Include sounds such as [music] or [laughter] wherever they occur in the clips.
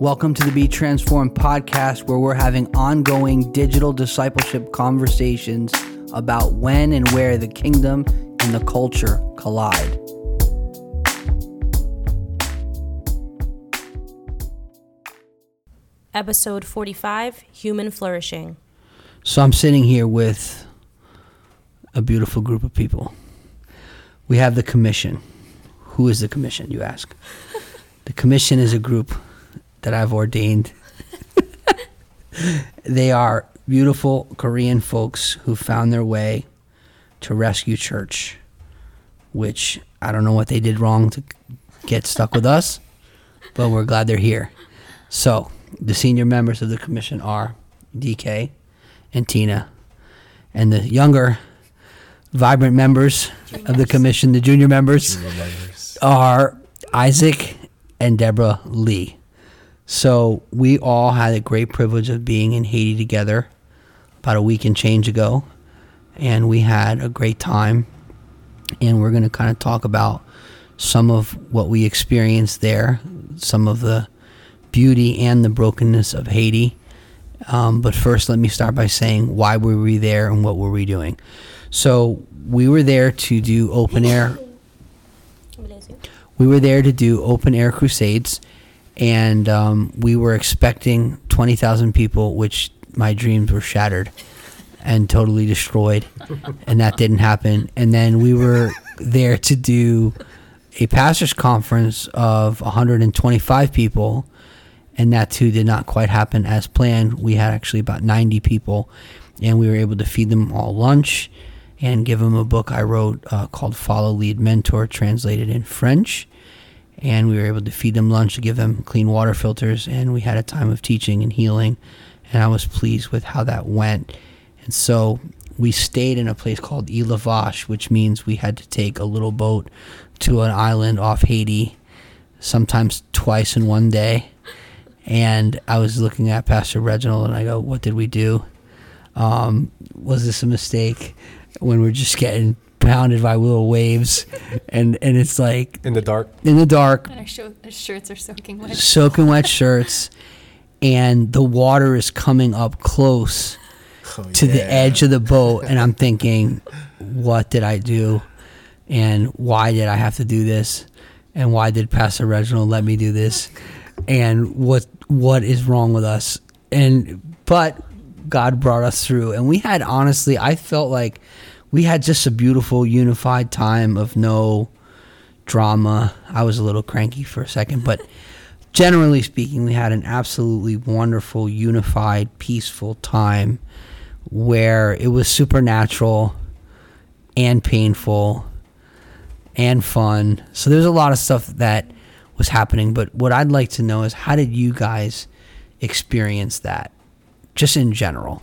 Welcome to the Be Transformed podcast, where we're having ongoing digital discipleship conversations about when and where the kingdom and the culture collide. Episode 45 Human Flourishing. So I'm sitting here with a beautiful group of people. We have the commission. Who is the commission, you ask? [laughs] the commission is a group that I've ordained. [laughs] they are beautiful Korean folks who found their way to Rescue Church, which I don't know what they did wrong to get stuck with us, but we're glad they're here. So, the senior members of the commission are DK and Tina, and the younger, vibrant members of the commission, the junior members, are Isaac and Deborah Lee. So we all had a great privilege of being in Haiti together about a week and change ago, and we had a great time. And we're going to kind of talk about some of what we experienced there, some of the beauty and the brokenness of Haiti. Um, but first, let me start by saying why were we there and what were we doing. So we were there to do open air. We were there to do open air crusades, and um, we were expecting twenty thousand people, which my dreams were shattered and totally destroyed, [laughs] and that didn't happen. And then we were there to do a pastors conference of 125 people and that too did not quite happen as planned. We had actually about 90 people, and we were able to feed them all lunch and give them a book I wrote uh, called Follow Lead Mentor, translated in French. And we were able to feed them lunch, give them clean water filters, and we had a time of teaching and healing. And I was pleased with how that went. And so we stayed in a place called Ile Vache, which means we had to take a little boat to an island off Haiti, sometimes twice in one day and I was looking at Pastor Reginald and I go, "What did we do? Um, was this a mistake when we're just getting pounded by little waves?" And and it's like in the dark. in the dark, And our, sho- our shirts are soaking wet. soaking wet shirts, and the water is coming up close [laughs] Oh, to the edge of the boat, and I'm thinking, "What did I do? And why did I have to do this? And why did Pastor Reginald let me do this?" and what what is wrong with us and but god brought us through and we had honestly i felt like we had just a beautiful unified time of no drama i was a little cranky for a second but [laughs] generally speaking we had an absolutely wonderful unified peaceful time where it was supernatural and painful and fun so there's a lot of stuff that was happening. But what I'd like to know is how did you guys experience that, just in general?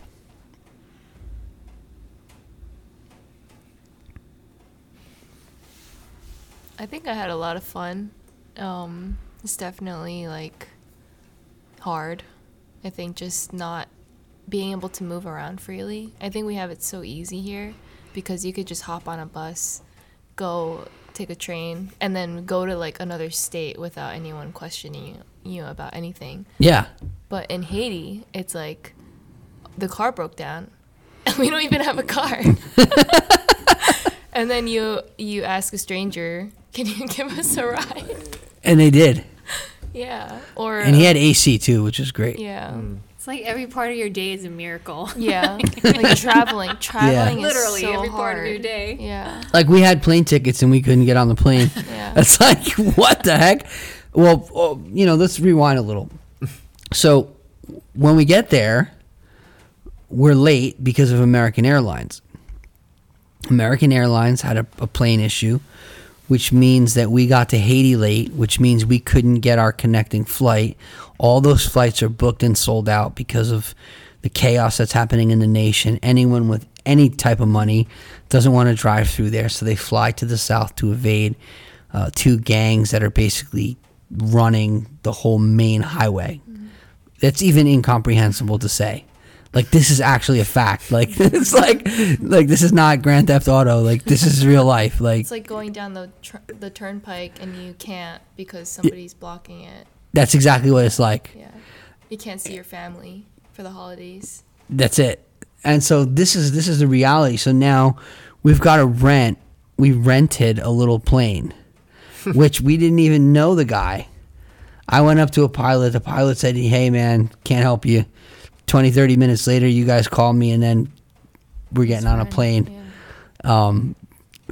I think I had a lot of fun. Um, it's definitely like hard. I think just not being able to move around freely. I think we have it so easy here because you could just hop on a bus, go take a train, and then go to like another state without anyone questioning you, you about anything. Yeah. But in Haiti, it's like the car broke down and [laughs] we don't even have a car. [laughs] and then you you ask a stranger, "Can you [laughs] give us a ride?" And they did. Yeah. Or And he had AC too, which was great. yeah. Mm. It's like every part of your day is a miracle. [laughs] Yeah. [laughs] like traveling. Traveling is Literally so every hard. part of your day. Yeah. Like we had plane tickets and we couldn't get on the plane. Yeah. It's like what the heck? Well, oh, you know, let's rewind a little. So when we get there, we're late because of American Airlines. American Airlines had a, a plane issue, which means that we got to Haiti late, which means we couldn't get our connecting flight. All those flights are booked and sold out because of the chaos that's happening in the nation. Anyone with any type of money doesn't want to drive through there, so they fly to the south to evade uh, two gangs that are basically running the whole main highway. That's even incomprehensible to say. Like this is actually a fact. [laughs] Like it's like like this is not Grand Theft Auto. Like this is real life. Like It's like going down the tr- the turnpike and you can't because somebody's blocking it. That's exactly what it's like. Yeah. You can't see your family for the holidays. That's it. And so this is this is the reality. So now we've got to rent. We rented a little plane, [laughs] which we didn't even know the guy. I went up to a pilot. The pilot said, "Hey man, can't help you." 20 30 minutes later, you guys called me and then we're getting on a plane. Yeah. Um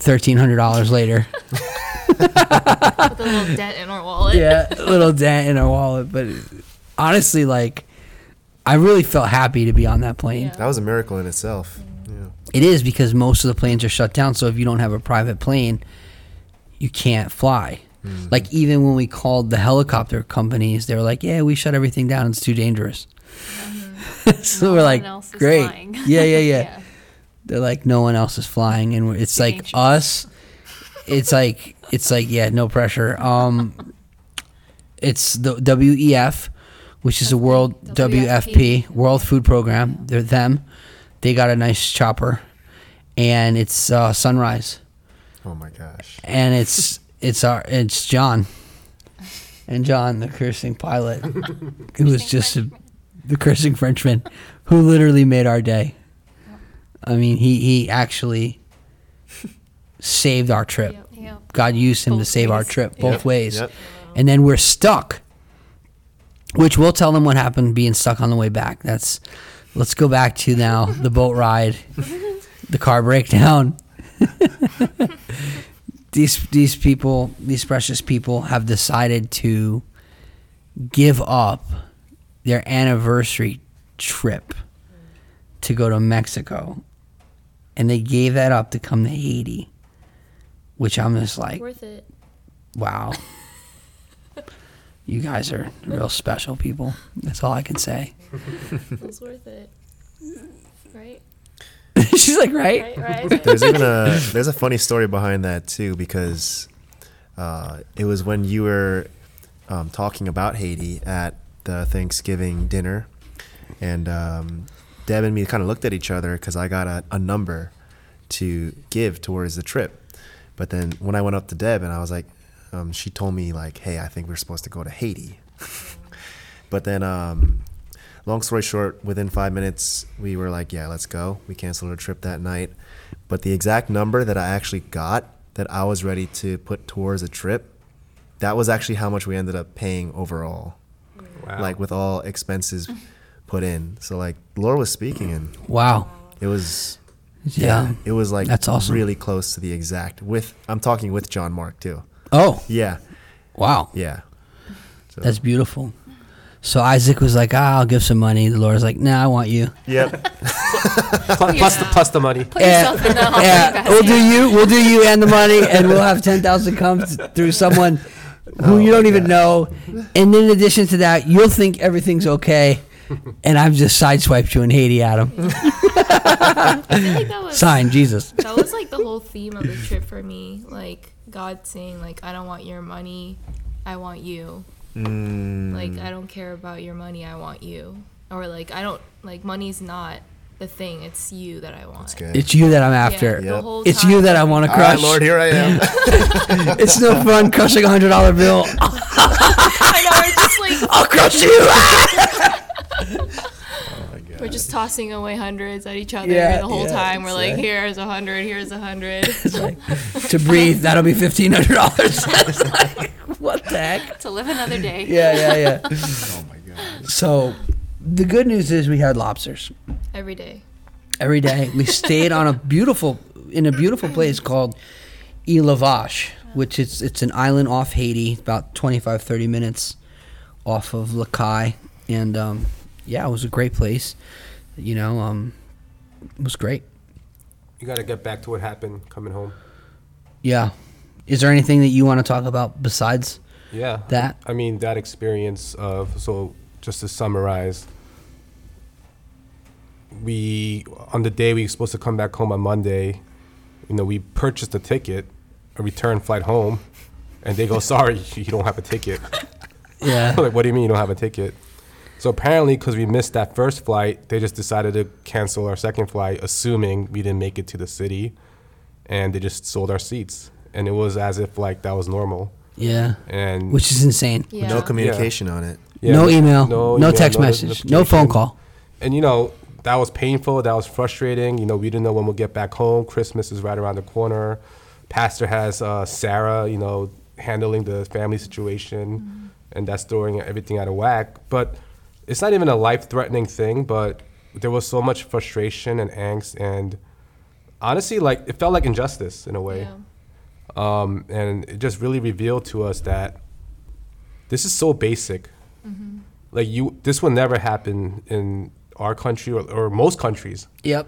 $1300 later. [laughs] With a little dent in our wallet. yeah, a little dent in our wallet, but honestly like I really felt happy to be on that plane. Yeah. That was a miracle in itself. Yeah. It is because most of the planes are shut down. So if you don't have a private plane, you can't fly. Like even when we called the helicopter companies, they were like, "Yeah, we shut everything down. It's too dangerous." [laughs] so No we're like, "Great, yeah, yeah, yeah." [laughs] Yeah. They're like, "No one else is flying," and it's Too like dangerous. us. It's like it's like yeah, no pressure. Um, it's the WEF, which is a world WFP. WFP World Food Program. They're them. They got a nice chopper, and it's uh, sunrise, Oh my gosh. and it's it's our it's John, and John, the cursing pilot, [laughs] who was just a, the cursing Frenchman, who literally made our day. I mean, he he actually saved our trip. Yep. Yeah. God used him to Both save our trip both Yep. ways. Yep. And then we're stuck. Which we'll tell them what happened being stuck on the way back. That's let's go back to now the boat ride, [laughs] the car breakdown. [laughs] these these people, these precious people have decided to give up their anniversary trip to go to Mexico. And they gave that up to come to Haiti. Which I'm just like, Worth it. Wow. you guys are real special people. That's all I can say. It was worth it. Right? [laughs] She's like, right? Right? Right? There's even a there's a funny story behind that too because uh, it was when you were um, talking about Haiti at the Thanksgiving dinner, and um, Deb and me kind of looked at each other because I got a, a number to give towards the trip, but then when I went up to Deb and I was like, um, she told me like, hey, I think we're supposed to go to Haiti, [laughs] but then um, long story short, within five minutes, we were like, yeah, let's go. We canceled our trip that night. But the exact number that I actually got that I was ready to put towards a trip, that was actually how much we ended up paying overall, Wow. like with all expenses put in. So, like, Laura was speaking, and Wow. it was, Yeah. it was like That's awesome. really close to the exact. With I'm talking with John Mark too. Oh, Yeah, wow. yeah. So, That's beautiful. So Isaac was like, ah, I'll give some money. The Lord's like, nah, I want you. Yep. [laughs] Plus, plus the plus the money. Put yourself in the yeah, we'll do you. We'll do you and the money, and we'll have ten thousand come through someone who you don't even know. And in addition to that, you'll think everything's okay, and I've just sideswiped you in Haiti, Adam. I [laughs] like was Sign Jesus. [laughs] that was like the whole theme of the trip for me. Like God saying, like, I don't want your money, I want you. Mm, Like I don't care about your money, I want you. Or like I don't like money's not the thing, it's you that I want. It's you that I'm after. the Yep. It's you that I want to All right, crush. Lord, here I am. [laughs] [laughs] It's no fun crushing a hundred dollar bill. [laughs] I know we're just like I'll crush you. Oh we're just tossing away hundreds at each other Yeah, the whole yeah, time. We're like, exactly. here's a hundred, here's a hundred. to breathe, that'll be fifteen hundred dollars. like, what the heck? To live another day. Yeah, yeah, yeah. oh my god. So, the good news is we had lobsters Every day. every day. We [laughs] stayed on a beautiful, in a beautiful place called Ile Vache, which is it's an island off Haiti, about 25, 30 minutes off of Les Cayes, and um, yeah, it was a great place. You know, um, it was great. You got to get back to what happened coming home. Yeah. Is there anything that you want to talk about besides Yeah. that? I mean, that experience of, so just to summarize, we, on the day we were supposed to come back home on Monday, you know, we purchased a ticket, a return flight home, and they go, [laughs] sorry, you don't have a ticket. [laughs] Yeah. [laughs] like, what do you mean you don't have a ticket? So apparently, because we missed that first flight, they just decided to cancel our second flight, assuming we didn't make it to the city, and they just sold our seats. And it was as if like that was normal. Yeah. and Which is insane. Yeah. No communication on it. Yeah, no email, no, email, text message, no phone call. And you know that was painful. That was frustrating. You know we didn't know when we'll get back home. Christmas is right around the corner. Pastor has uh, Sarah, you know, handling the family situation, and that's throwing everything out of whack. But it's not even a life-threatening thing. But there was so much frustration and angst, and honestly, like it felt like injustice in a way. Yeah. um, and it just really revealed to us that this is so basic. Mm-hmm. Like you, this will never happen in our country or, or most countries. Yep.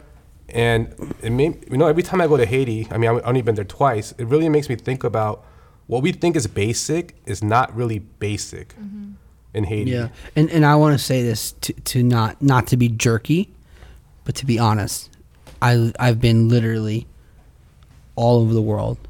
And it made you know every time I go to Haiti, I mean I've only been there twice. It really makes me think about what we think is basic is not really basic mm-hmm. in Haiti. Yeah. And and I want to say this to to not not to be jerky, but to be honest. I I've been literally all over the world. [laughs]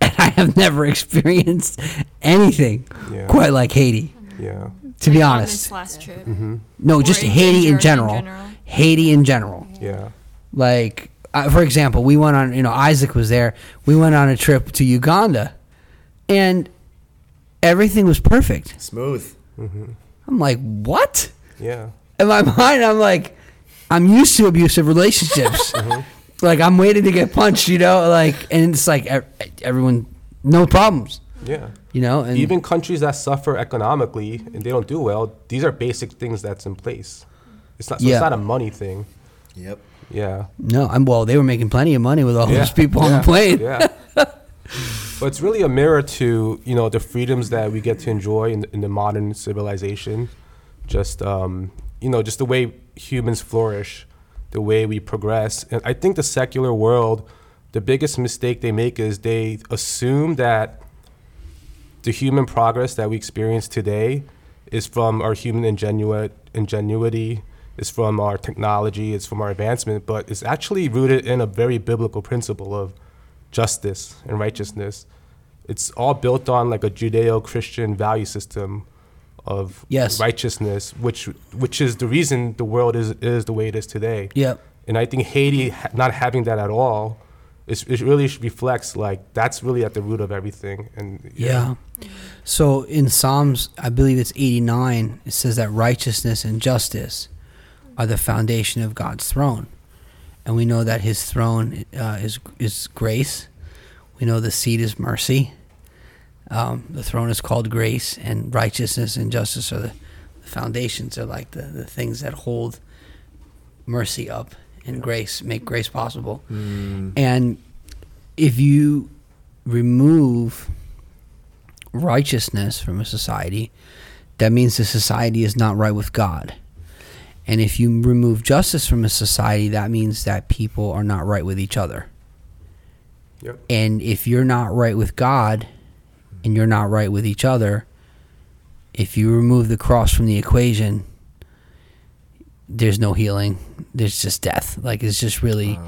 And I have never [laughs] experienced anything Yeah. quite like Haiti. Yeah. To be On honest. this last trip. Mm-hmm. Mm-hmm. No, Or just in- Haiti in in general. general. Haiti in general. Yeah. Like, uh, for example, we went on, you know, Isaac was there. We went on a trip to Uganda and everything was perfect. Smooth. Mm-hmm. I'm like, what? Yeah. In my [laughs] mind, I'm like, I'm used to abusive relationships. [laughs] Like, I'm waiting to get punched, you know? Like, and it's like ev- everyone, no problems, Yeah. you know? And Even countries that suffer economically and they don't do well, these are basic things that's in place. It's not. So Yeah. it's not a money thing. Yep. Yeah. no, I'm well, they were making plenty of money with all Yeah, those people on the plane. Yeah. [laughs] but it's really a mirror to you know the freedoms that we get to enjoy in, in the modern civilization. Just um, you know, just the way humans flourish, the way we progress, and I think the secular world, the biggest mistake they make is they assume that the human progress that we experience today is from our human ingenuity, ingenuity is from our technology, it's from our advancement, but it's actually rooted in a very biblical principle of justice and righteousness. It's all built on like a Judeo-Christian value system of Yes. righteousness, which which is the reason the world is is the way it is today. Yep. And I think Haiti not having that at all, it's, it really reflects like that's really at the root of everything. And Yeah. So in Psalms, I believe it's 89, it says that righteousness and justice are the foundation of God's throne. And we know that his throne uh, is, is grace. We know the seat is mercy. Um, the throne is called grace, and righteousness and justice are the, the foundations, are like the, the things that hold mercy up and grace, make grace possible. Mm. And if you remove righteousness from a society, that means the society is not right with God. And if you remove justice from a society, that means that people are not right with each other. Yep. And if you're not right with God and you're not right with each other, if you remove the cross from the equation, there's no healing. There's just death. Like it's just really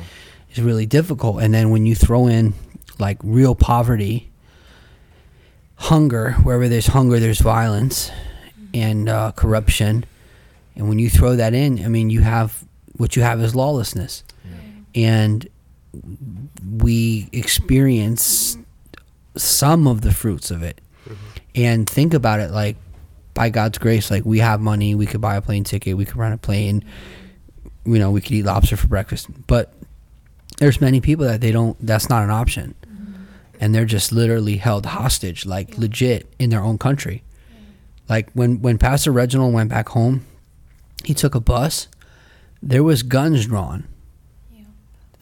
it's really difficult. And then when you throw in like real poverty, hunger, wherever there's hunger, there's violence and uh, corruption. And when you throw that in, I mean, you have what you have is lawlessness. And we experience some of the fruits of it. And think about it like, by God's grace, like we have money, we could buy a plane ticket, we could rent a plane, you know, we could eat lobster for breakfast. But there's many people that they don't, that's not an option. Mm-hmm. And they're just literally held hostage, like legit in their own country. Like when, when Pastor Reginald went back home, he took a bus, there was guns drawn.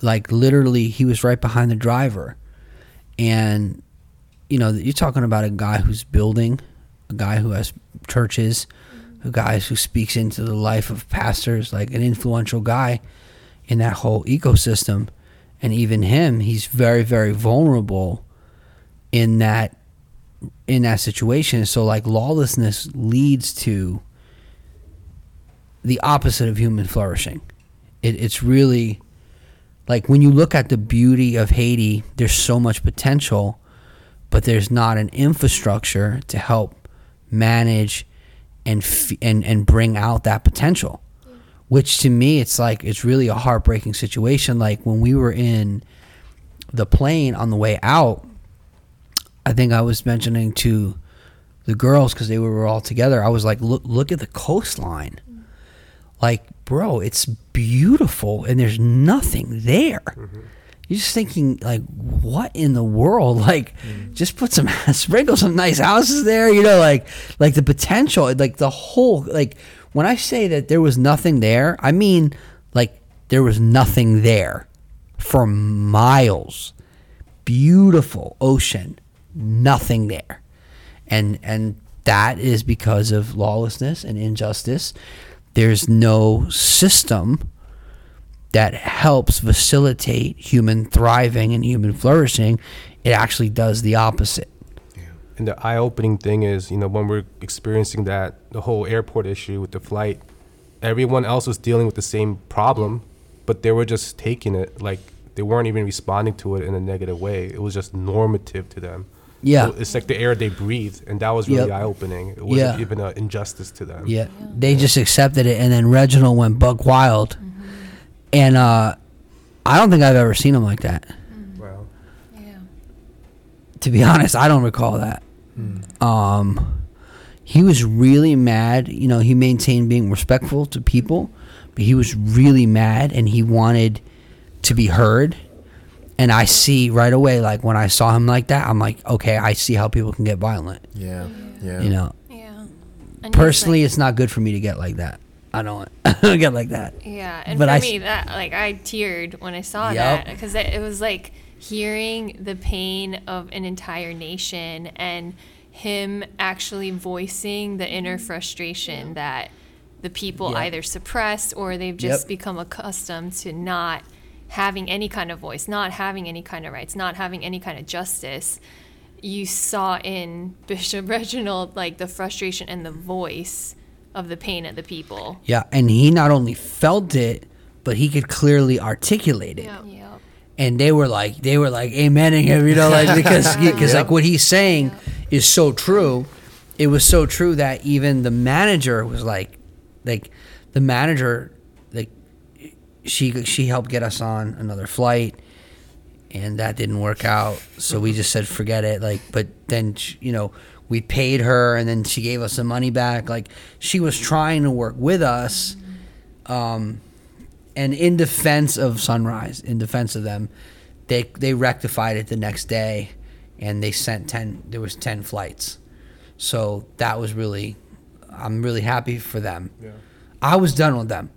Like literally, he was right behind the driver. And, you know, you're talking about a guy who's building, a guy who has churches, a guy who speaks into the life of pastors, like an influential guy in that whole ecosystem. And even him, he's very, very vulnerable in that in that situation. So like lawlessness leads to the opposite of human flourishing. It, it's really like when you look at the beauty of Haiti, there's so much potential, but there's not an infrastructure to help manage and f- and and bring out that potential. Which to me, it's like it's really a heartbreaking situation. Like when we were in the plane on the way out, I think I was mentioning to the girls because they were all together. I was like, look, look at the coastline. Like, bro, it's beautiful, and there's nothing there. Mm-hmm. You're just thinking, like, what in the world? [laughs] Like, just put some [laughs] sprinkle some nice houses there. You know, like, like the potential, like the whole, like when I say that there was nothing there, I mean like there was nothing there for miles. Beautiful ocean, nothing there, and and that is because of lawlessness and injustice. There's no system that helps facilitate human thriving and human flourishing. It actually does the opposite. And the eye-opening thing is, you know, when we're experiencing that the whole airport issue with the flight, everyone else was dealing with the same problem, but they were just taking it like they weren't even responding to it in a negative way. It was just normative to them. Yeah. So it's like the air they breathe, and that was really Yep. eye-opening. It wasn't Yeah. even an injustice to them. Yeah, they just accepted it, and then Reginald went buck wild, mm-hmm. And uh, I don't think I've ever seen him like that. Wow. Yeah. To be honest, I don't recall that. Um, he was really mad. You know, he maintained being respectful to people, but he was really mad, and he wanted to be heard. And I see right away, like when I saw him like that, I'm like, okay, I see how people can get violent. Yeah, yeah. You know, Yeah. And personally, like- it's not good for me to get like that. I don't, [laughs] I don't get like that. Yeah, and But for I me, that like I teared when I saw Yep. that because it, it was like hearing the pain of an entire nation and him actually voicing the inner frustration that the people Yep. either suppress or they've just Yep. become accustomed to not having any kind of voice, not having any kind of rights, not having any kind of justice. You saw in [laughs] Bishop Reginald like the frustration and the voice of the pain of the people. Yeah, and he not only felt it, but he could clearly articulate it. Yeah. Yep. And they were like, they were like, amening him, you know, like [laughs] because because like what he's saying is so true. It was so true that even the manager was like, like the manager, like she she helped get us on another flight, and that didn't work out. So we just said forget it. Like, but then you know we paid her, and then she gave us the money back. Like she was trying to work with us, um, and in defense of Sunrise, in defense of them, they they rectified it the next day, and they sent ten. There was ten flights, so that was really, I'm really happy for them. Yeah. I was done with them.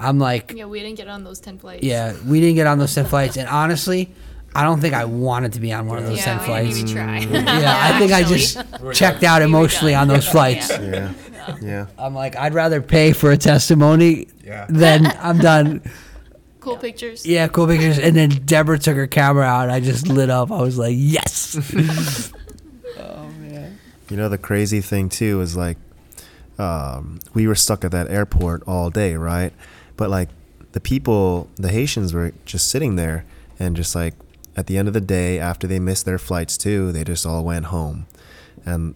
I'm like, Yeah, we didn't get on those 10 flights. yeah, we didn't get on those ten flights, and honestly, I don't think I wanted to be on one of those Yeah, ten we flights. didn't even try. [laughs] Yeah, I think I just [laughs] checked out emotionally on those [laughs] flights. yeah, yeah. I'm like, I'd rather pay for a testimony Yeah. than I'm done. Cool pictures. Yeah, cool pictures. And then Deborah took her camera out. I just lit up. I was like, yes. Oh, man. You know the crazy thing too is like um, we were stuck at that airport all day, right? But like the people, the Haitians were just sitting there and just like at the end of the day, after they missed their flights too, they just all went home, and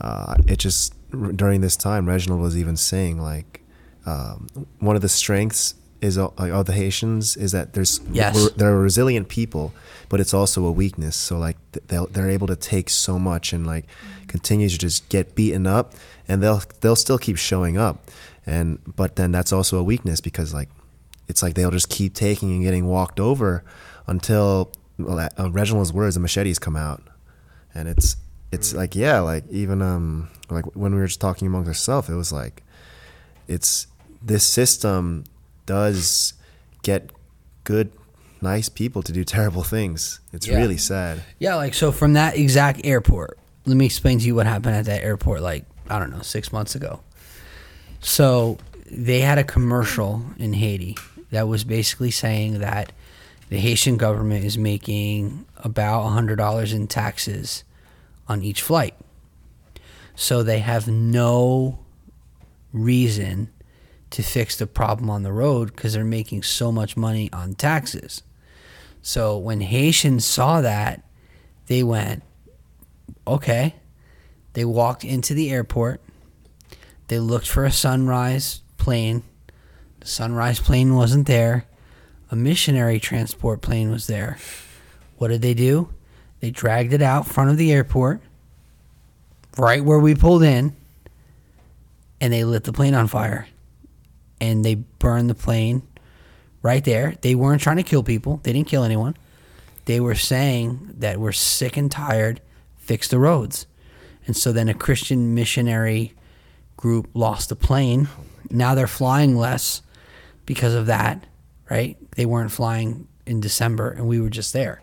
uh, it just r- during this time, Reginald was even saying like um, one of the strengths is uh, like, of the Haitians is that there's Yes. they're a resilient people, but it's also a weakness. So like th- they'll they're able to take so much and like continue to just get beaten up, and they'll they'll still keep showing up, and but then that's also a weakness because like it's like they'll just keep taking and getting walked over until uh, Reginald's words, the machetes come out, and it's it's like yeah, like even um like when we were just talking amongst ourselves, it was like it's this system does get good nice people to do terrible things it's Yeah. really sad yeah, like, so from that exact airport, let me explain to you what happened at that airport, like, I don't know, six months ago. So they had a commercial in Haiti that was basically saying that the Haitian government is making about $100 in taxes on each flight. So they have no reason to fix the problem on the road because they're making so much money on taxes. So when Haitians saw that, they went, okay. They walked into the airport. They looked for a sunrise plane. The sunrise plane wasn't there. A missionary transport plane was there. What did they do? They dragged it out front of the airport, right where we pulled in, and they lit the plane on fire. And they burned the plane right there. They weren't trying to kill people. They didn't kill anyone. They were saying that we're sick and tired, fix the roads. And so then a Christian missionary group lost a plane. Now they're flying less because of that, right? They weren't flying in December and we were just there.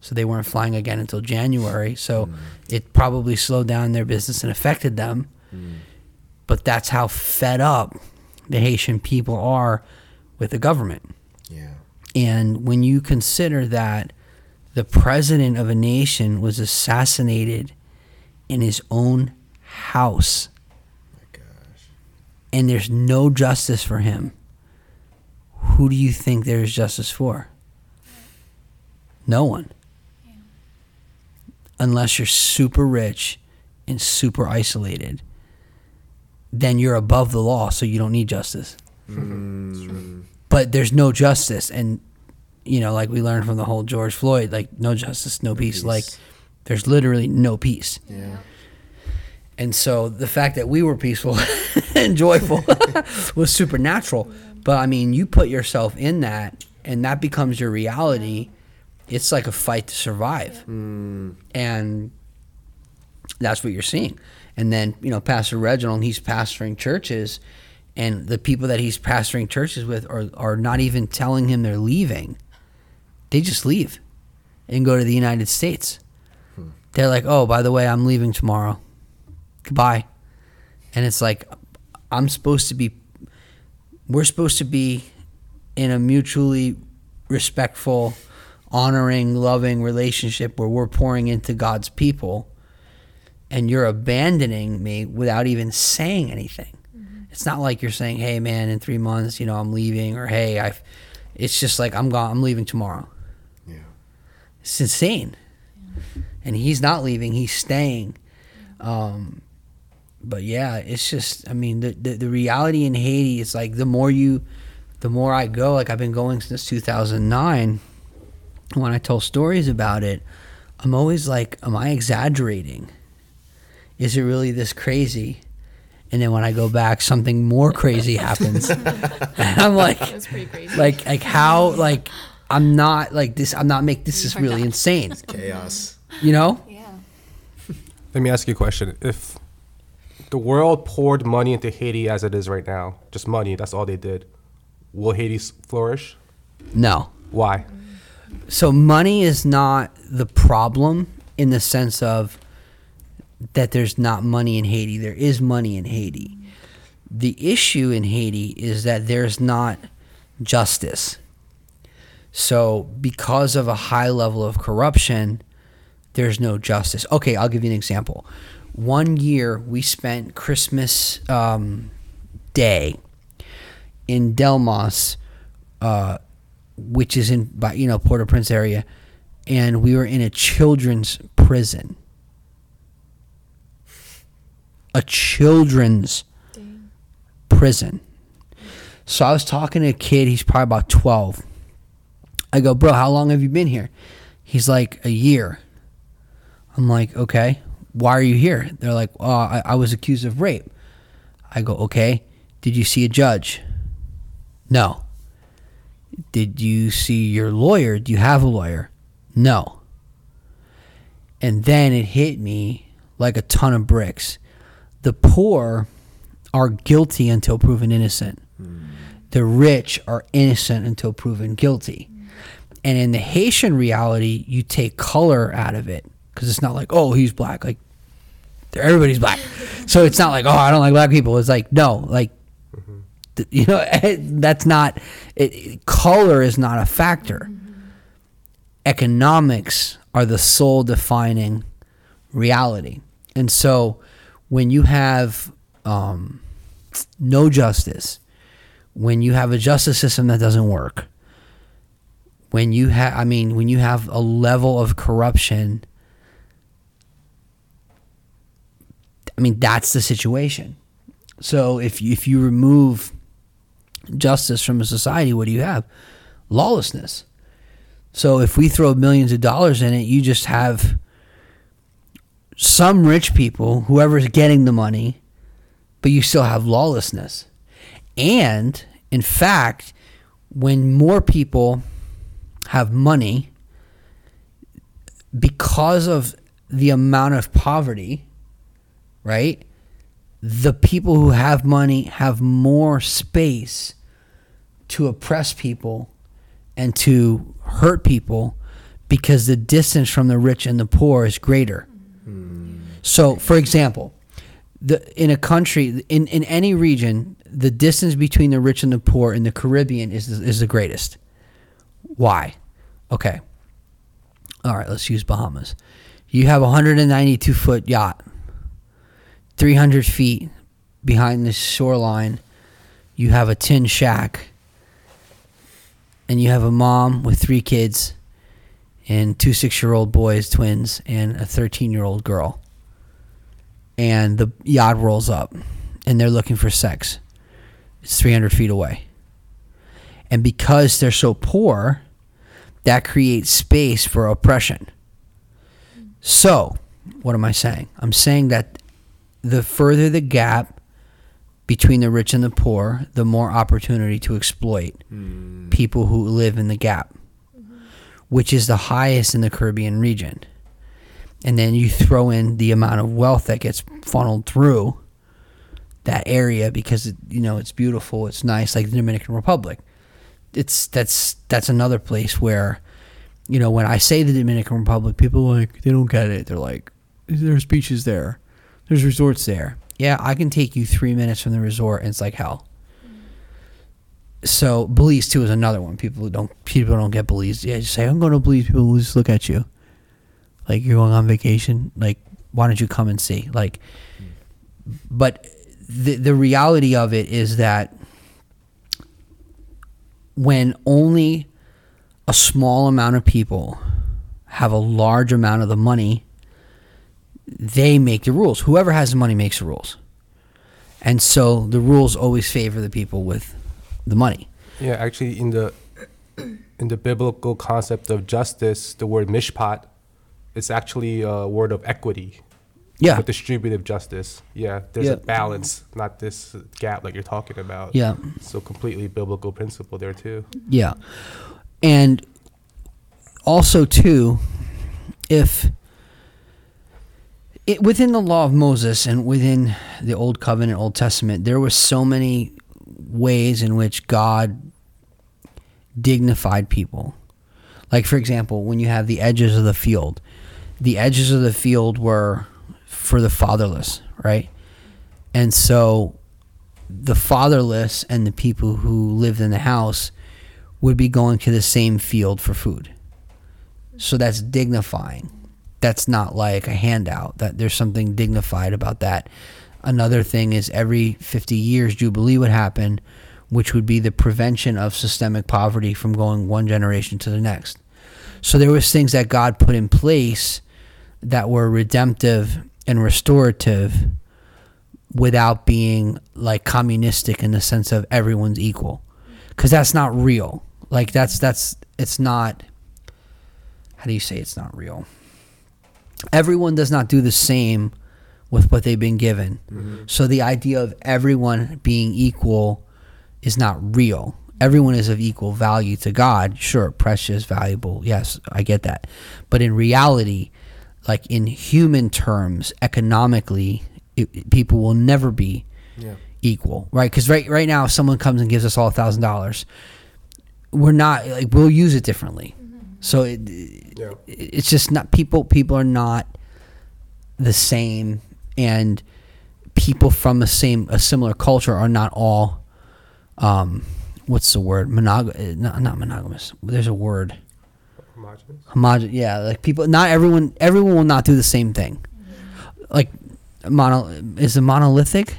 So they weren't flying again until January. So mm. it probably slowed down their business and affected them. Mm. But that's how fed up the Haitian people are with the government. Yeah. And when you consider that the president of a nation was assassinated in his own house My gosh. and there's no justice for him, who do you think there's justice for? No one. Unless you're super rich and super isolated, then you're above the law, so you don't need justice. Mm. But there's no justice, and you know, like we learned from the whole George Floyd, like no justice, no, peace. peace. Like there's literally no peace. Yeah. And so the fact that we were peaceful [laughs] and joyful [laughs] [laughs] was supernatural. But I mean, you put yourself in that and that becomes your reality. It's like a fight to survive. Hmm. And that's what you're seeing. And then, you know, Pastor Reginald, he's pastoring churches and the people that he's pastoring churches with are, are not even telling him they're leaving. They just leave and go to the United States. Hmm. They're like, oh, by the way, I'm leaving tomorrow goodbye. And it's like, I'm supposed to be, we're supposed to be in a mutually respectful, honoring, loving relationship where we're pouring into God's people and you're abandoning me without even saying anything. It's not like you're saying, "Hey man, in 3 months, you know, I'm leaving," or "Hey, I've it's just like I'm gone, I'm leaving tomorrow." Yeah. It's insane. And he's not leaving, he's staying. Um, but yeah, it's just, I mean, the, the, the reality in Haiti is like the more you, the more I go, like I've been going since 2009. When I tell stories about it, I'm always like, am I exaggerating? Is it really this crazy? And then when I go back, something more crazy [laughs] happens. [laughs] and I'm like, That's pretty crazy. like, like how, like, I'm not like this. I'm not make this is really insane. Chaos. You know? Yeah. Let me ask you a question. If the world poured money into Haiti as it is right now, just money, that's all they did, will Haiti flourish? No. Why? So money is not the problem in the sense of that there's not money in Haiti. There is money in Haiti. The issue in Haiti is that there's not justice. So because of a high level of corruption, there's no justice. Okay, I'll give you an example. One year we spent Christmas um, Day in Delmas, uh, which is in by you know Port-au-Prince area, and we were in a children's prison. A children's prison. So I was talking to a kid. He's probably about twelve. I go, bro, how long have you been here? He's like, a year. I'm like, okay, why are you here? They're like, oh, I, I was accused of rape. I go, okay, did you see a judge? No. Did you see your lawyer? Do you have a lawyer? No. And then it hit me like a ton of bricks. The poor are guilty until proven innocent. Hmm. The rich are innocent until proven guilty. And in the Haitian reality, you take color out of it because it's not like, oh, he's black. Like, everybody's black. So it's not like, oh, I don't like black people. It's like, no, like, mm-hmm. th- you know, [laughs] eh, that's not, it, it- color is not a factor. Mm-hmm. Economics are the sole defining reality. And so when you have um, no justice, when you have a justice system that doesn't work, when you have, I mean, when you have a level of corruption, I mean, that's the situation. So if you, if you remove justice from a society, what do you have? Lawlessness. So if we throw millions of dollars in it, you just have some rich people, whoever's getting the money, but you still have lawlessness. And in fact, when more people have money, because of the amount of poverty, right? The people who have money have more space to oppress people and to hurt people because the distance from the rich and the poor is greater. Hmm. So, for example, the in a country in, in any region, the distance between the rich and the poor in the Caribbean is is the greatest. Why? Okay. All right, let's use Bahamas. You have a 192 foot yacht, 300 feet behind the shoreline. You have a tin shack, and you have a mom with three kids, and two six year old boys, twins, and a 13 year old girl. And the yacht rolls up, and they're looking for sex. It's 300 feet away. And because they're so poor, that creates space for oppression. So, what am I saying? I'm saying that the further the gap between the rich and the poor, the more opportunity to exploit hmm. people who live in the gap, which is the highest in the Caribbean region. And then you throw in the amount of wealth that gets funneled through that area because it, you know it's beautiful, it's nice, like the Dominican Republic it's that's that's another place where you know when I say the Dominican Republic, people are like they don't get it. They're like, there's beaches there, there's resorts there. Yeah, I can take you three minutes from the resort, and it's like hell. So Belize too is another one. People don't people don't get Belize. Yeah, just say I'm going to Belize. People will just look at you, like you're going on vacation. Like why don't you come and see? Like, but the the reality of it is that when only a small amount of people have a large amount of the money, they make the rules. Whoever has the money makes the rules. And so the rules always favor the people with the money. Yeah, actually, in the in the biblical concept of justice, the word mishpat, it's actually a word of equity. Yeah. With distributive justice. Yeah, there's Yeah. a balance, not this gap like you're talking about. Yeah. So completely biblical principle there too. Yeah. And also too, if it, within the law of Moses and within the Old Covenant, Old Testament, there were so many ways in which God dignified people. Like for example, when you have the edges of the field, the edges of the field were for the fatherless, right? And so the fatherless and the people who lived in the house would be going to the same field for food. So that's dignifying. That's not like a handout. That there's something dignified about that. Another thing is every 50 years jubilee would happen, which would be the prevention of systemic poverty from going one generation to the next. So there was things that God put in place that were redemptive and restorative without being like communistic in the sense of everyone's equal because that's not real like that's that's it's not how do you say it's not real everyone does not do the same with what they've been given. Mm-hmm. So the idea of everyone being equal is not real. Everyone is of equal value to god. Sure precious valuable. Yes i get that. But in reality like in human terms economically it, people will never be Yeah. equal right? Because right right now if someone comes and gives us all a thousand dollars we're not like we'll use it differently so it, Yeah. it's just not people people are not the same and people from the same a similar culture are not all um what's the word? Monog not, not monogamous. There's a word. Homogeneous? homogen yeah like people not everyone everyone will not do the same thing. Like mono is it monolithic?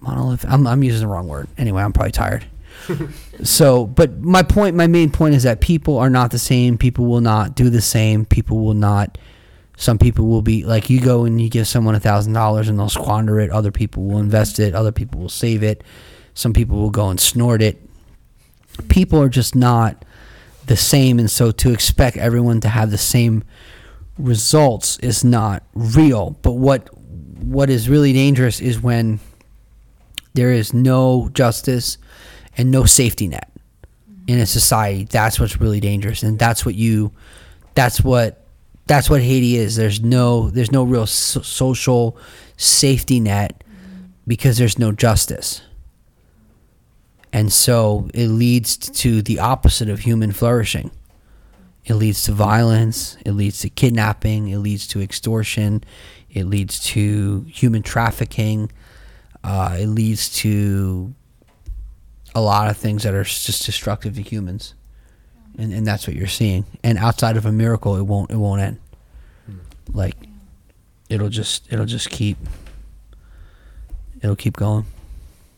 Monolithic I'm, I'm using the wrong word. Anyway i'm probably tired [laughs] so but my point my main point is that people are not the same. People will not do the same. People will not some people will be like you go and you give someone a thousand dollars and they'll squander it. Other people will invest it. Other people will save it. Some people will go and snort it. People are just not the same, and so to expect everyone to have the same results is not real. But what what is really dangerous is when there is no justice and no safety net in a society. That's what's really dangerous, and that's what you that's what that's what Haiti is. There's no there's no real so- social safety net because there's no justice. And so it leads to the opposite of human flourishing. It leads to violence, it leads to kidnapping, it leads to extortion, it leads to human trafficking, uh, it leads to a lot of things that are just destructive to humans. And, and that's what you're seeing. And outside of a miracle, it won't it won't end. Hmm. Like it'll just it'll just keep it'll keep going.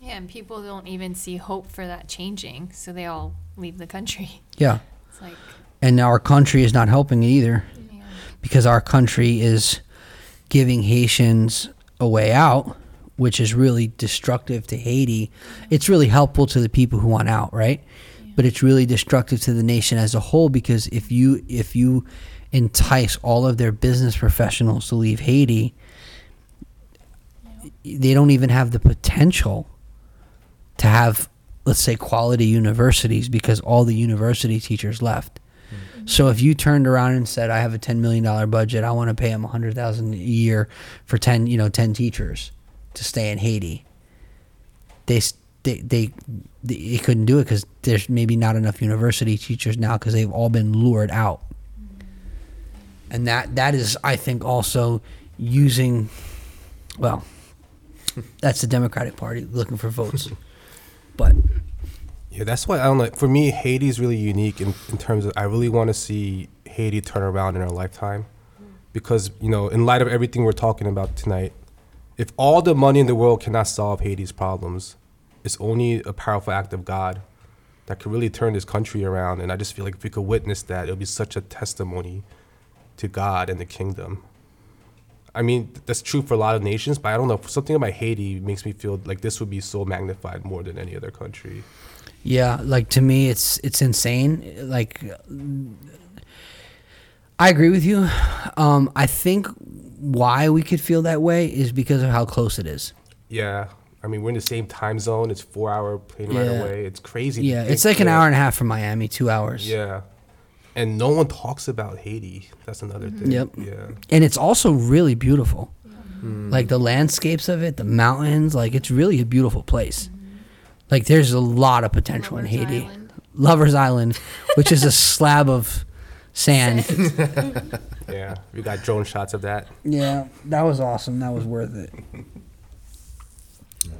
Yeah, and people don't even see hope for that changing, so they all leave the country. Yeah. It's like, And our country is not helping either yeah. because our country is giving Haitians a way out, which is really destructive to Haiti. It's really helpful to the people who want out, right? But it's really destructive to the nation as a whole because if you if you entice all of their business professionals to leave Haiti, they don't even have the potential to have let's say quality universities because all the university teachers left. Mm-hmm. So if you turned around and said, "I have a ten million dollar budget. I want to pay them a hundred thousand a year for ten, you know, ten teachers to stay in Haiti," they they they, they couldn't do it because there's maybe not enough university teachers now because they've all been lured out. And that that is, I think, also using, well, that's the Democratic Party looking for votes, [laughs] but Yeah, that's why I don't know. For me, Haiti is really unique in, in terms of I really want to see Haiti turn around in our lifetime. Mm. Because, you know, in light of everything we're talking about tonight, if all the money in the world cannot solve Haiti's problems, it's only a powerful act of God that could really turn this country around. And I just feel like if we could witness that, it would be such a testimony to God and the kingdom. I mean, that's true for a lot of nations, but I don't know. Something about Haiti makes me feel like this would be so magnified more than any other country. Yeah, like to me, it's it's insane. Like, I agree with you. Um, I think why we could feel that way is because of how close it is. Yeah, I mean we're in the same time zone. It's four hour plane ride Yeah. away. It's crazy. Yeah, it's like an hour and a half from Miami, two hours. Yeah, and no one talks about Haiti. That's another mm-hmm. thing. Yep. Yeah. and it's also really beautiful. Hmm. Like the landscapes of it, the mountains, like it's really a beautiful place. Like there's a lot of potential in Haiti. Island. Lover's Island, which is a [laughs] slab of sand. [laughs] [laughs] Yeah, we got drone shots of that. Yeah, that was awesome. That was worth it. [laughs]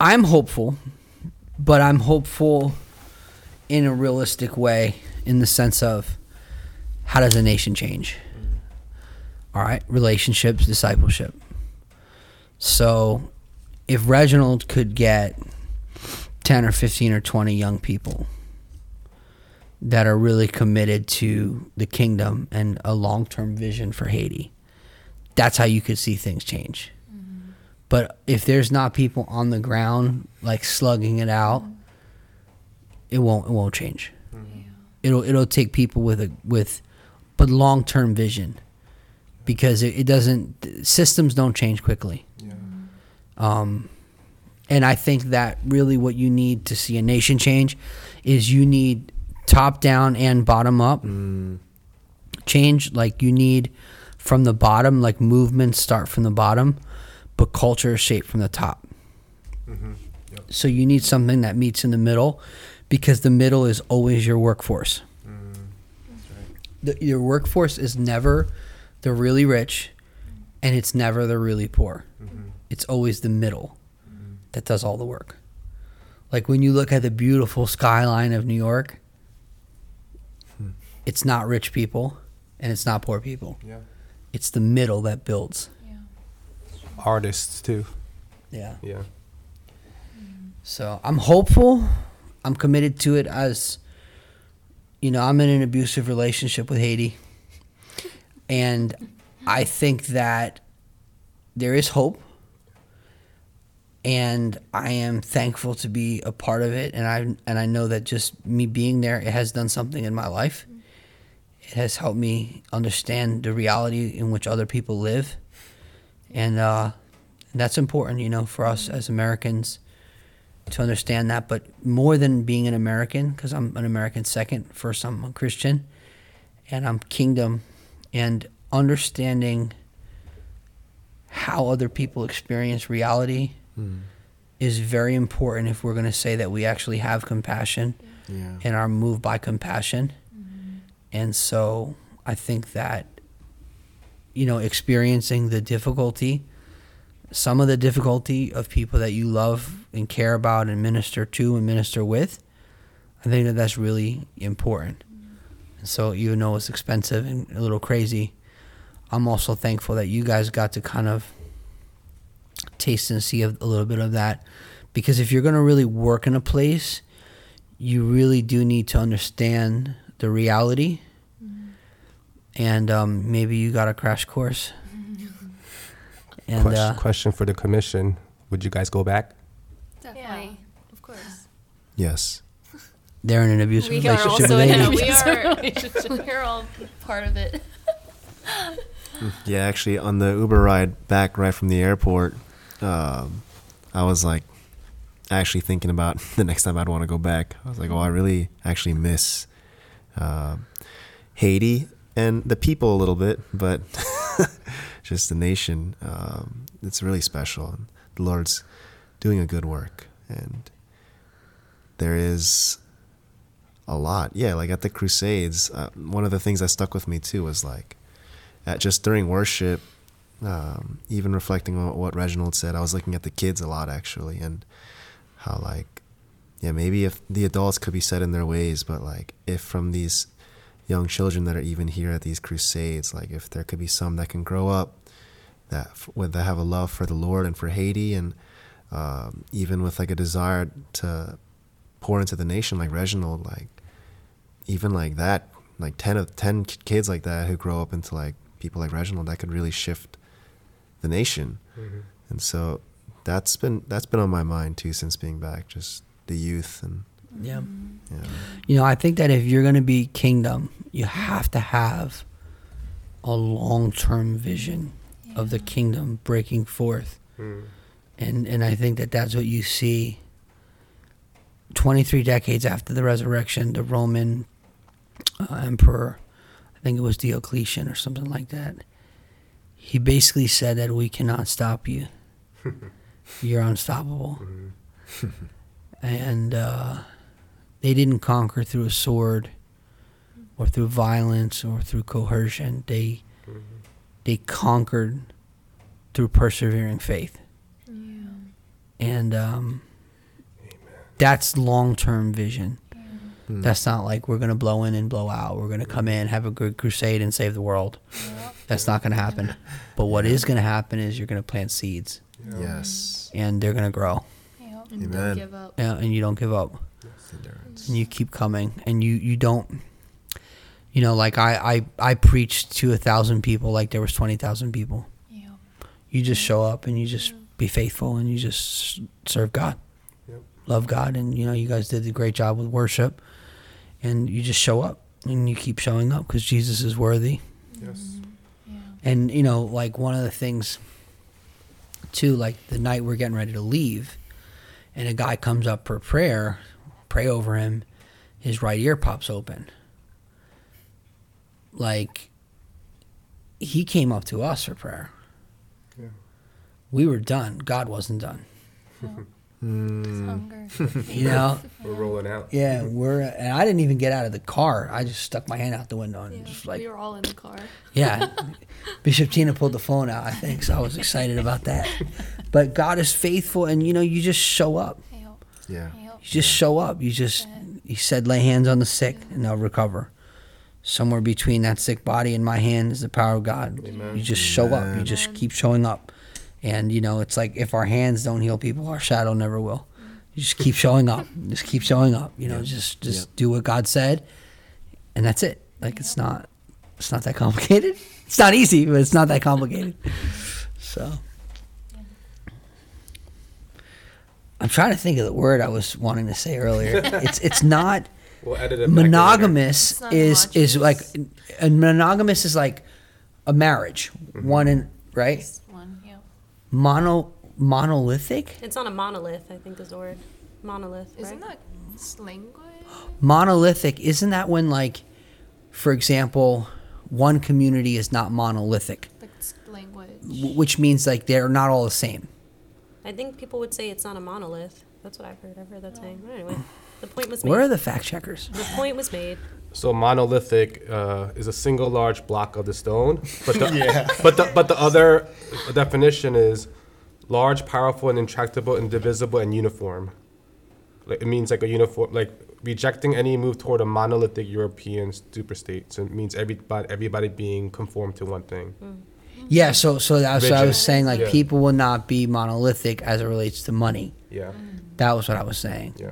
I'm hopeful, but I'm hopeful in a realistic way in the sense of how does a nation change? All right, relationships, discipleship. So if Reginald could get 10 or 15 or 20 young people that are really committed to the kingdom and a long term vision for Haiti. That's how you could see things change. Mm-hmm. But if there's not people on the ground like slugging it out, mm-hmm. it won't it won't change. Mm-hmm. It'll it'll take people with a with but long term vision because it, it doesn't systems don't change quickly. Um, and I think that really what you need to see a nation change is you need top down and bottom up change. Like you need from the bottom, like movements start from the bottom, but culture is shaped from the top. Mm-hmm. So you need something that meets in the middle because the middle is always your workforce. Mm-hmm. The, your workforce is never the really rich and it's never the really poor. Mm-hmm. It's always the middle that does all the work. Like when you look at the beautiful skyline of New York, it's not rich people and it's not poor people. Yeah. It's the middle that builds. Yeah. Artists too. Yeah. Yeah. Mm-hmm. So I'm hopeful. I'm committed to it as you know, I'm in an abusive relationship with Haiti. And I think that there is hope. and I am thankful to be a part of it. And I and I know that just me being there, it has done something in my life. It has helped me understand the reality in which other people live, and uh, that's important, you know, for us as Americans to understand that. But more than being an American, because I'm an American second, first I'm a Christian, and I'm kingdom, and understanding how other people experience reality is very important if we're going to say that we actually have compassion Yeah. and are moved by compassion. And so I think that, you know, experiencing the difficulty, some of the difficulty of people that you love and care about and minister to and minister with, I think that that's really important. And so even though it's expensive and a little crazy, I'm also thankful that you guys got to kind of taste and see a, little bit of that. Because if you're going to really work in a place, you really do need to understand the reality. And um, maybe you got a crash course. [laughs] and question, uh, question for the commission: Would you guys go back? Definitely. Of course. Yes. they're in an abusive [laughs] We are relationship [laughs] also in Amy. a we abusive are we're all part of it. Yeah, actually, on the Uber ride back right from the airport, um, I was like, actually thinking about the next time I'd want to go back. I was like, oh, I really actually miss um Haiti and the people a little bit, but [laughs] just the nation. Um, it's really special, the Lord's doing a good work, and there is a lot. Yeah, like at the Crusades, uh, one of the things that stuck with me too was like, at just during worship, um, even reflecting on what Reginald said, I was looking at the kids a lot actually, and how like, yeah, maybe if the adults could be set in their ways, but like if from these young children that are even here at these crusades, like if there could be some that can grow up that with that have a love for the Lord and for Haiti, and um, even with like a desire to pour into the nation, like Reginald, like even like that, like ten of ten kids like that who grow up into like people like Reginald, that could really shift the nation. And so that's been that's been on my mind too since being back, just the youth and Yeah. yeah. You know, I think that if you're going to be kingdom, you have to have a long term vision of the kingdom breaking forth. And, and I think that that's what you see 23 decades after the resurrection, the Roman uh, emperor, I think it was Diocletian or something like that, he basically said that we cannot stop you. [laughs] You're unstoppable. and uh, they didn't conquer through a sword or through violence or through coercion. They mm-hmm. they conquered through persevering faith. And um, that's long term vision. Mm. That's not like we're gonna blow in and blow out. We're gonna come mm. in, have a good crusade, and save the world. That's not gonna happen. [laughs] But what is gonna happen is you're gonna plant seeds, Yes. and they're gonna grow, Yep. Amen. Don't give up. yeah, and you don't give up. Endurance. and you keep coming and you you don't you know like i i, I preached to a thousand people like there was 20000 people Yep. you just show up and you just be faithful and you just serve god Yep. love god and you know you guys did a great job with worship and you just show up and you keep showing up because jesus is worthy Yes. Mm-hmm. Yeah. and you know like one of the things too like the night we're getting ready to leave and a guy comes up for prayer pray over him his right ear pops open like he came up to us for prayer Yeah. we were done god wasn't done [laughs] Mm. Hunger. [laughs] [laughs] you know We're rolling out. yeah we're and i didn't even get out of the car i just stuck my hand out the window and Yeah. just like we were all in the car. Yeah. Bishop Tina pulled the phone out, I think, so I was excited about that. But God is faithful and you know, you just show up. Yep. Yeah. You just show up. You just he said lay hands on the sick and they'll recover. Somewhere between that sick body and my hand is the power of God. You just show up. You Amen. just keep showing up. And you know, it's like if our hands don't heal people, our shadow never will. You just keep showing up. [laughs] Just keep showing up. You know, just just Yep. do what God said and that's it. Like it's not it's not that complicated. It's not easy, but it's not that complicated. So I'm trying to think of the word I was wanting to say earlier. [laughs] it's it's not We'll it. back in later. monogamous It's not is is like homogenous. a monogamous is like a marriage Mm-hmm. one in right one, yeah. mono monolithic It's not a monolith, I think is the word. Monolith. Isn't that s- language? monolithic isn't that when like for example one community is not monolithic Like language. which means like they're not all the same I think people would say it's not a monolith. That's what I've heard. I've heard that saying. But anyway, the point was made. where are the fact checkers the point was made. So monolithic uh, is a single large block of the stone, but the, [laughs] but the but the other definition is large, powerful, and intractable, indivisible, and uniform. Like it means like a uniform, like rejecting any move toward a monolithic European superstate. So it means everybody everybody being conformed to one thing. Yeah so so that's what i Rigid. was saying like Yeah. people will not be monolithic as it relates to money Yeah, that was what i was saying yeah,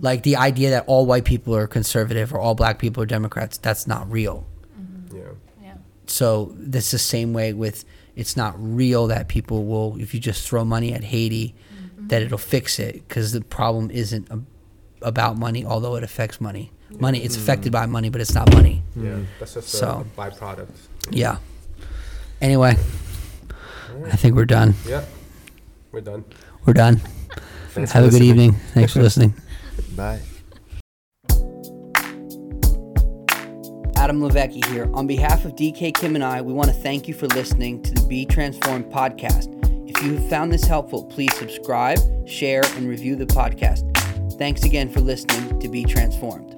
like the idea that all white people are conservative or all black people are democrats that's not real mm-hmm. yeah. Yeah. So that's the same way with it's not real that people will if you just throw money at Haiti mm-hmm. that it'll fix it because the problem isn't a, about money although it affects money. Money it's affected mm. by money but it's not money. Yeah, that's just So- a byproduct. Yeah. Anyway, I think we're done. Yeah, we're done. We're done. Thanks Have a good evening. Thanks for [laughs] listening. Bye. Adam Levecki here. On behalf of DK Kim and I, we want to thank you for listening to the Be Transformed podcast. If you have found this helpful, please subscribe, share, and review the podcast. Thanks again for listening to Be Transformed.